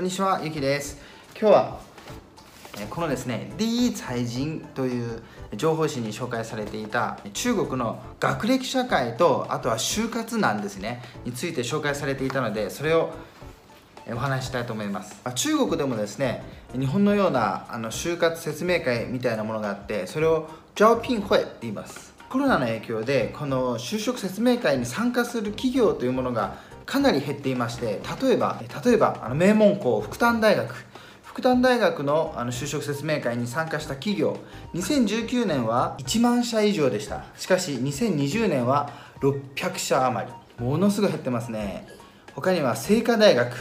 こんにちは、ゆきです。今日はこのですね、第一財人という情報誌に紹介されていた中国の学歴社会とあとは就活難ですねについて紹介されていたのでそれをお話ししたいと思います。中国でもですね日本のようなあの就活説明会みたいなものがあってそれをジャオピンホエって言います。コロナの影響でこの就職説明会に参加する企業というものがかなり減っていまして例えば例えばあの名門校福旦大学。福旦大学のあの就職説明会に参加した企業。2019年は1万社以上でした。しかし2020年は600社余り。ものすごい減ってますね。他には清華大学、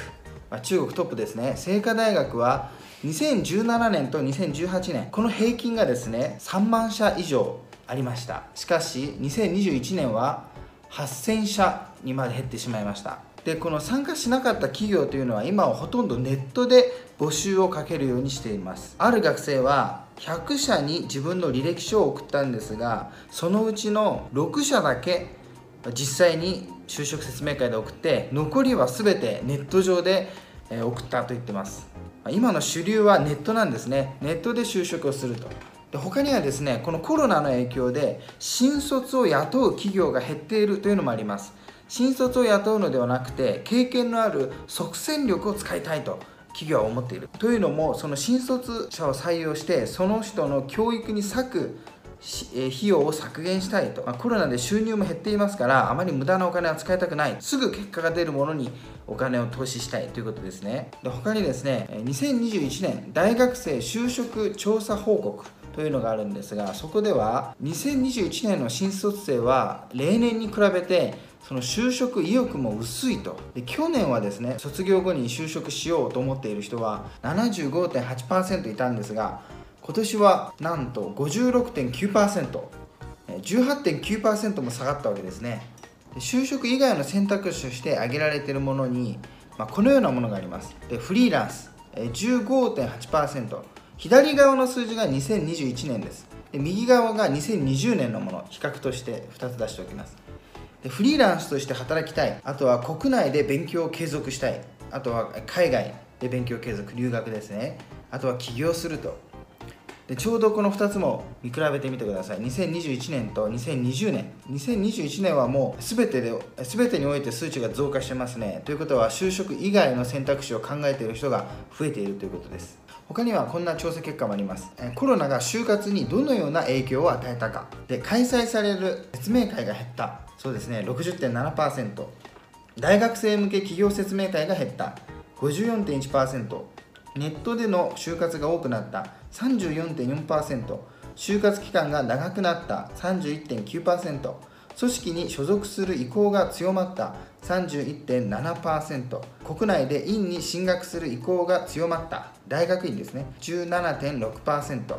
まあ、中国トップですね。清華大学は2017年と2018年この平均がですね3万社以上ありました。しかし2021年は8000社にまで減ってしまいました。でこの参加しなかった企業というのは今はほとんどネットで募集をかけるようにしています。ある学生は100社に自分の履歴書を送ったんですがそのうちの6社だけ実際に就職説明会で送って残りは全てネット上で送ったと言ってます。今の主流はネットなんですね。ネットで就職をすると。で他にはですねこのコロナの影響で新卒を雇う企業が減っているというのもあります。新卒を雇うのではなくて経験のある即戦力を使いたいと企業は思っている。というのもその新卒者を採用してその人の教育に割く費用を削減したいと、まあ、コロナで収入も減っていますからあまり無駄なお金は使いたくない。すぐ結果が出るものにお金を投資したいということですね。で他にですね2021年大学生就職調査報告。というのがあるんですがそこでは2021年の新卒生は例年に比べてその就職意欲も薄いと。で去年はですね卒業後に就職しようと思っている人は75.8%いたんですが今年はなんと 56.9%18.9% も下がったわけですね。就職以外の選択肢として挙げられているものに、まあ、このようなものがあります。でフリーランス。15.8%左側の数字が2021年です。で右側が2020年のもの。比較として2つ出しておきます。でフリーランスとして働きたい。あとは国内で勉強を継続したい。あとは海外で勉強継続。留学ですね。あとは起業すると。でちょうどこの2つも見比べてみてください。2021年と2020年。2021年はもう全てで全てにおいて数値が増加してますね。ということは就職以外の選択肢を考えている人が増えているということです。他にはこんな調査結果もあります。コロナが就活にどのような影響を与えたか。で開催される説明会が減った。そうですね。60.7%大学生向け企業説明会が減った。54.1%ネットでの就活が多くなった。34.4%就活期間が長くなった。31.9%組織に所属する意向が強まった。31.7%国内で院に進学する意向が強まった。大学院ですね。17.6%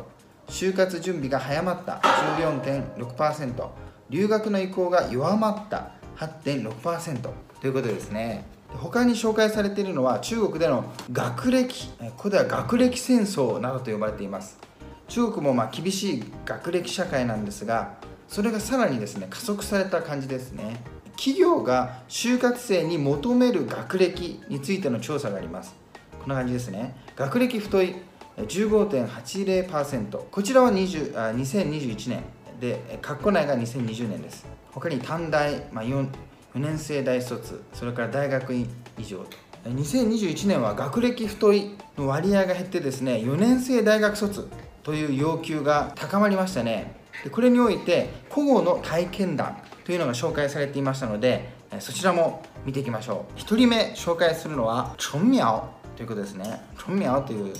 就活準備が早まった。14.6%留学の意向が弱まった。8.6%ということですね。他に紹介されているのは中国での学歴。ここでは学歴戦争などと呼ばれています。中国もまあ厳しい学歴社会なんですがそれがさらにですね加速された感じですね。企業が就活生に求める学歴についての調査があります。こんな感じですね。学歴太い15.80%こちらは20あ2021年。で括弧内が2020年です。他に短大、まあ、4, 4年生大卒。それから大学院以上と。2021年は学歴太いの割合が減ってですね4年生大学卒という要求が高まりましたね。これにおいて古語の体験談というのが紹介されていましたのでそちらも見ていきましょう。1人目紹介するのはチョンミャオということですね。チョンミャオという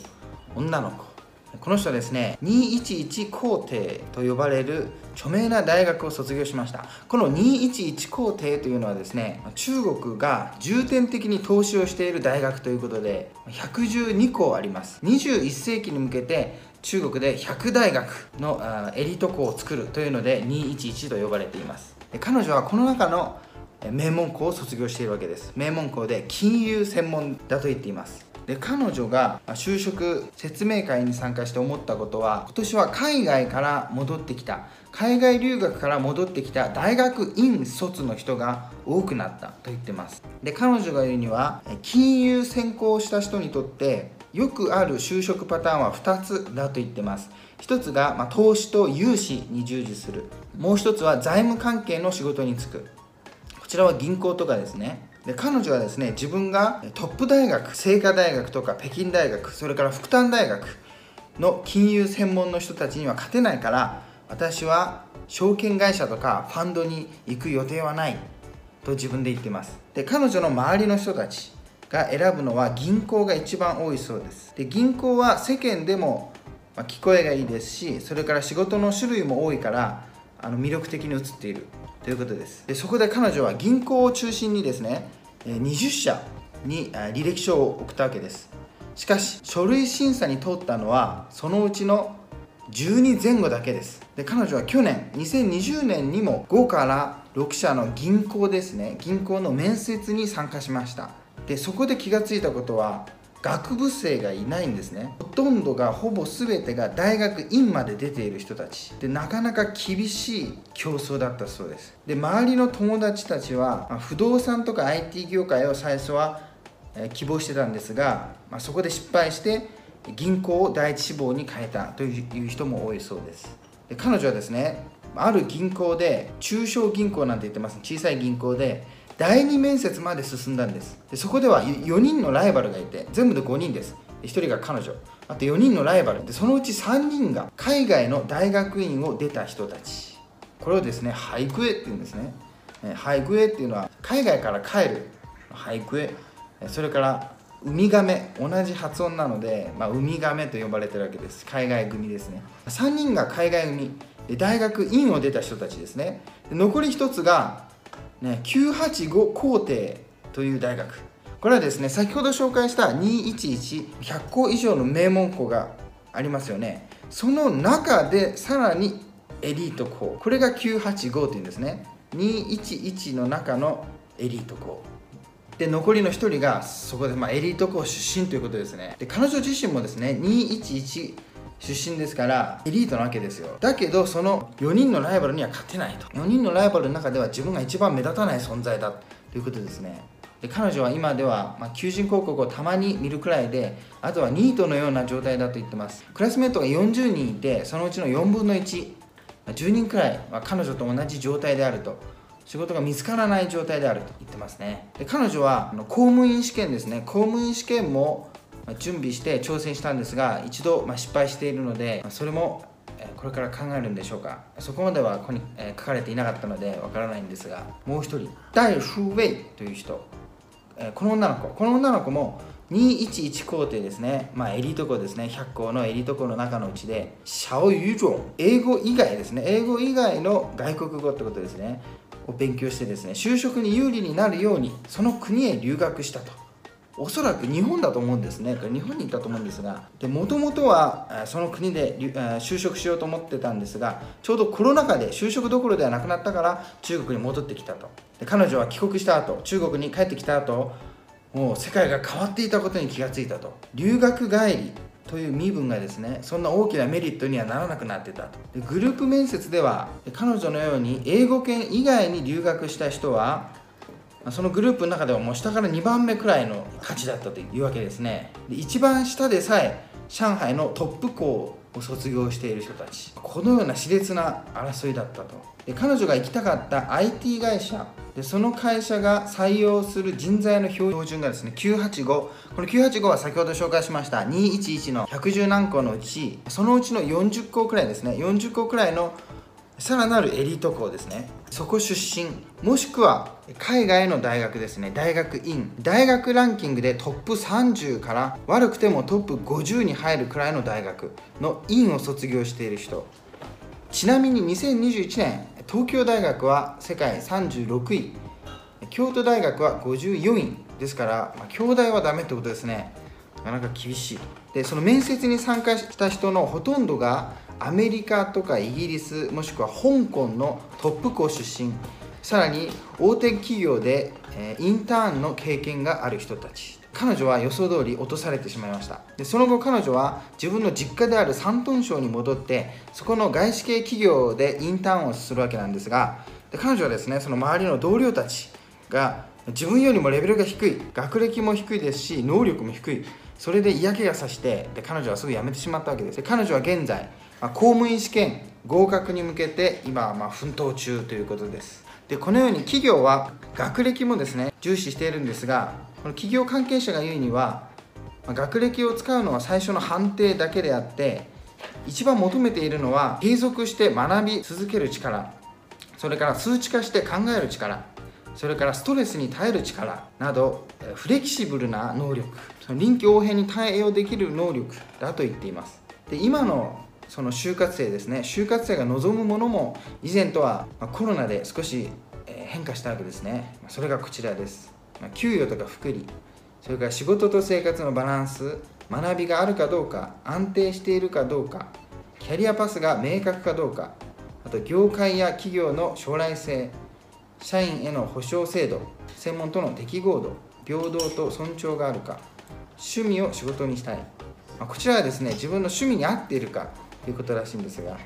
女の子。この人はですね211皇帝と呼ばれる著名な大学を卒業しました。この211皇帝というのはですね中国が重点的に投資をしている大学ということで112校あります。21世紀に向けて中国で100大学のエリート校を作るというので211と呼ばれています。彼女はこの中の名門校を卒業しているわけです。名門校で金融専門だと言っています。で彼女が就職説明会に参加して思ったことは今年は海外から戻ってきた海外留学から戻ってきた大学院卒の人が多くなったと言ってます。で彼女が言うには金融専攻した人にとってよくある就職パターンは2つだと言ってます。1つが、ま投資と融資に従事する。もう1つは財務関係の仕事に就く。こちらは銀行とかですね。で彼女はですね自分がトップ大学清華大学とか北京大学それから復旦大学の金融専門の人たちには勝てないから私は証券会社とかファンドに行く予定はないと自分で言ってます。で彼女の周りの人たちが選ぶのは銀行が一番多いそうです。で銀行は世間でも聞こえがいいですしそれから仕事の種類も多いからあの魅力的に映っている。ということです。でそこで彼女は銀行を中心にですね20社に履歴書を送ったわけです。しかし書類審査に通ったのはそのうちの12前後だけです。で彼女は去年2020年にも5から6社の銀行ですね銀行の面接に参加しました。でそこで気がついたことは学部生がいないんですね。ほとんどがほぼ全てが大学院まで出ている人たち。でなかなか厳しい競争だったそうです。で周りの友達たちはま不動産とか IT 業界を最初はえ希望してたんですが、まあ、そこで失敗して銀行を第一志望に変えたという人も多いそうです。で彼女はですねある銀行で中小銀行なんて言ってます小さい銀行で第2面接まで進んだんです。でそこでは4人のライバルがいて全部で5人です。1人が彼女。あと4人のライバル。でそのうち3人が海外の大学院を出た人たち。これをですね俳句へっていうんですね。俳句へっていうのは海外から帰る。俳句へそれからウミガメ。同じ発音なので、まあ、ウミガメと呼ばれてるわけです。海外組ですね。3人が海外組。大学院を出た人たちですね。残り1つがね、985工程という大学。これはですね先ほど紹介した211100校以上の名門校がありますよね。その中でさらにエリート校。これが985というんですね。211の中のエリート校。で残りの1人がそこで、まあ、エリート校出身ということですね。で彼女自身もですね211出身ですからエリートなわけですよ。だけどその4人のライバルには勝てないと。4人のライバルの中では自分が一番目立たない存在だと。いうことですね。で彼女は今では、まあ、求人広告をたまに見るくらいであとはニートのような状態だと言ってます。クラスメートが40人いてそのうちの4分の110人くらいは彼女と同じ状態であると。仕事が見つからない状態であると言ってますね。で彼女はあの公務員試験ですね。公務員試験も準備して挑戦したんですが一度失敗しているのでそれもこれから考えるんでしょうか。そこまではここに書かれていなかったのでわからないんですがもう一人ダイ・シュウェイという人。この女の子。この女の子も211工程ですね、まあ、エリート校ですね。100校のエリート校の中のうちでシャオユジョン。英語以外ですね。英語以外の外国語ってことですね。を勉強してですね就職に有利になるようにその国へ留学したと。おそらく日本だと思うんですね。日本に行ったと思うんですがもともとはその国で就職しようと思ってたんですがちょうどコロナ禍で就職どころではなくなったから中国に戻ってきたと。で彼女は帰国した後中国に帰ってきた後もう世界が変わっていたことに気がついたと。留学帰りという身分がですねそんな大きなメリットにはならなくなってたと。でグループ面接では彼女のように英語圏以外に留学した人はそのグループの中ではもう下から2番目くらいの価値だったというわけですね。で一番下でさえ上海のトップ校を卒業している人たち。このような熾烈な争いだったと。で彼女が行きたかった IT 会社。でその会社が採用する人材の標準がですね985この985は先ほど紹介しました211の110何校のうちそのうちの40校くらいですね。40校くらいのさらなるエリート校ですね。そこ出身もしくは海外の大学ですね。大学院。大学ランキングでトップ30から悪くてもトップ50に入るくらいの大学の院を卒業している人。ちなみに2021年東京大学は世界36位。京都大学は54位。ですから、まあ、京大はダメってことですね。なかなか厳しいでその面接に参加した人のほとんどがアメリカとかイギリスもしくは香港のトップ校出身。さらに大手企業で、えインターンの経験がある人たち。彼女は予想通り落とされてしまいました。でその後彼女は自分の実家である山東省に戻ってそこの外資系企業でインターンをするわけなんですがで彼女はですねその周りの同僚たちが自分よりもレベルが低い学歴も低いですし能力も低いそれで嫌気がさしてで彼女はすぐ辞めてしまったわけです。で彼女は現在、まあ、公務員試験合格に向けて今まあ奮闘中ということです。でこのように企業は学歴もですね重視しているんですがこの企業関係者が言うには、まあ、学歴を使うのは最初の判定だけであって一番求めているのは継続して学び続ける力それから数値化して考える力それからストレスに耐える力などフレキシブルな能力。臨機応変に対応できる能力だと言っています。で今のその就活生ですね就活生が望むものも以前とはコロナで少し変化したわけですね。それがこちらです。給与とか福利それから仕事と生活のバランス学びがあるかどうか安定しているかどうかキャリアパスが明確かどうかあと業界や企業の将来性社員への保障制度専門との適合度平等と尊重があるか。趣味を仕事にしたい、まあ、こちらはですね自分の趣味に合っているかということらしいんですが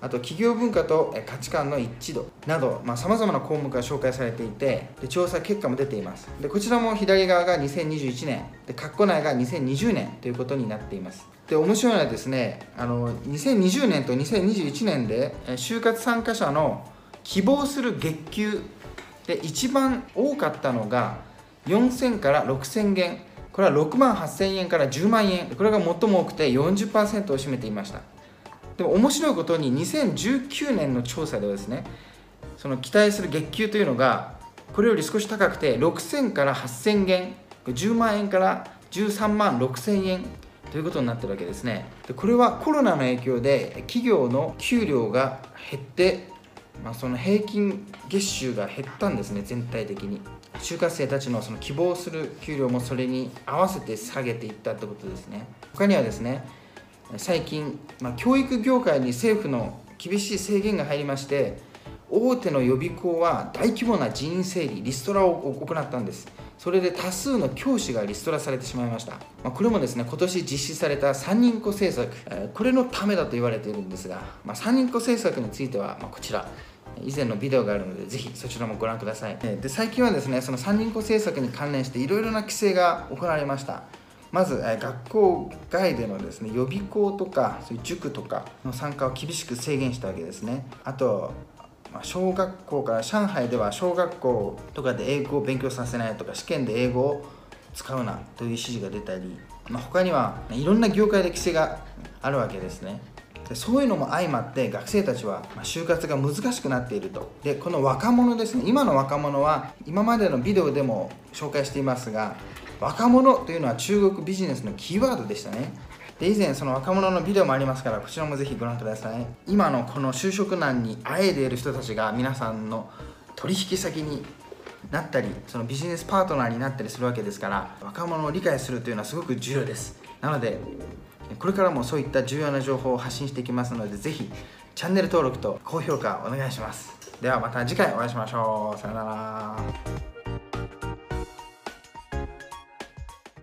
あと企業文化と価値観の一致度などさまざ、まな項目が紹介されていてで調査結果も出ています。でこちらも左側が2021年で括弧内が2020年ということになっています。で面白いのはですねあの2020年と2021年で就活参加者の希望する月給で一番多かったのが4000から6000元これは6万8000円から10万円。これが最も多くて40%を占めていました。でも面白いことに2019年の調査ではですねその期待する月給というのがこれより少し高くて6000から8000元。10万円から13万6000円ということになってるわけですね。でこれはコロナの影響で企業の給料が減ってまあ、その平均月収が減ったんですね全体的に。就活生たちのその希望する給料もそれに合わせて下げていったってことですね。他にはですね最近、まあ、教育業界に政府の厳しい制限が入りまして大手の予備校は大規模な人員整理リストラを行ったんです。それで多数の教師がリストラされてしまいました、まあ、これもですね今年実施された3人子政策、えこれのためだと言われているんですが、まあ、3人子政策については、まこちら。以前のビデオがあるのでぜひそちらもご覧ください。で最近はですねその3人子政策に関連していろいろな規制が行われました。まず学校外でのですね予備校とかそういう塾とかの参加を厳しく制限したわけですね。あと小学校から上海では小学校とかで英語を勉強させないとか試験で英語を使うなという指示が出たり、まあ、他にはいろんな業界で規制があるわけですね。でそういうのも相まって学生たちは就活が難しくなっていると。でこの若者ですね。今の若者は今までのビデオでも紹介していますが若者というのは中国ビジネスのキーワードでしたね。で以前その若者のビデオもありますからこちらもぜひご覧ください。今のこの就職難にあえいでいる人たちが皆さんの取引先になったりそのビジネスパートナーになったりするわけですから若者を理解するというのはすごく重要です。なのでこれからもそういった重要な情報を発信していきますのでぜひチャンネル登録と高評価お願いします。ではまた次回お会いしましょう。さよなら。